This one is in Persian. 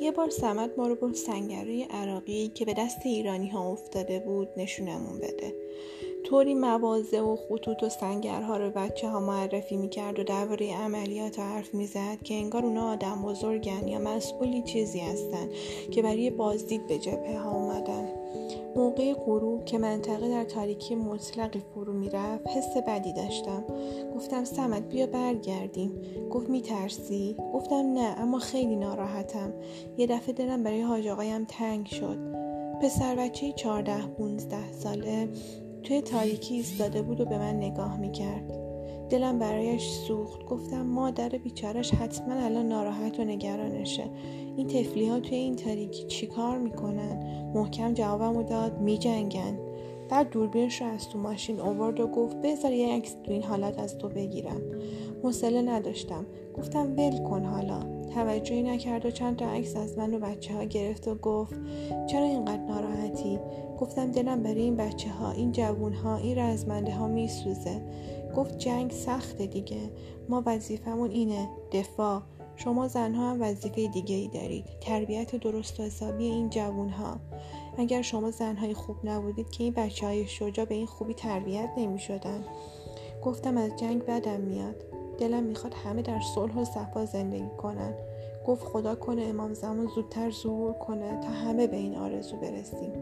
یه بار سمت ما رو برد عراقی که به دست ایرانی ها افتاده بود نشونمون بده. طوری موازه و خطوط و سنگرها رو بچه ها معرفی می‌کرد و درباره عملیات حرف می‌زد که انگار اونا آدم بزرگن یا مسئولی چیزی هستن که برای بازدید به جبهه ها اومدن. موقع غروب که منطقه در تاریکی مطلقی فرو می‌رفت حس بدی داشتم. گفتم سمت بیا برگردیم. گفت میترسی؟ گفتم نه اما خیلی ناراحتم. یه دفعه دلم برای حاج آقایم تنگ شد. پسر بچه چهارده پونزده ساله توی تاریکی ایستاده بود و به من نگاه می‌کرد. دلم برایش سوخت. گفتم مادر بیچارش حتما الان ناراحت و نگرانشه. این تفلی ها توی این تاریکی چیکار می‌کنن؟ محکم جوابمو داد میجنگن. بعد دوربینش رو از تو ماشین اوورد و گفت بذار یه عکس تو این حالت از تو بگیرم. حوصله نداشتم. گفتم ول کن حالا. توجهی نکرد و چند تا عکس از من و بچه ها گرفت و گفت چرا اینقدر ناراحتی؟ گفتم دلم برای این بچه ها این جوون ها این رزمنده ها میسوزه. گفت جنگ سخته دیگه. ما وظیفمون اینه. دفاع. شما زنها هم وظیفه دیگه ای دارید. تربیت درست و حسابی این جوون ها اگر شما زنهای خوب نبودید که این بچه های شجا به این خوبی تربیت نمی شدن. گفتم از جنگ بدم میاد. دلم می‌خواد همه در صلح و صفا زندگی کنن. گفت خدا کنه امام زمان زودتر ظهور کنه تا همه به این آرزو برسیم.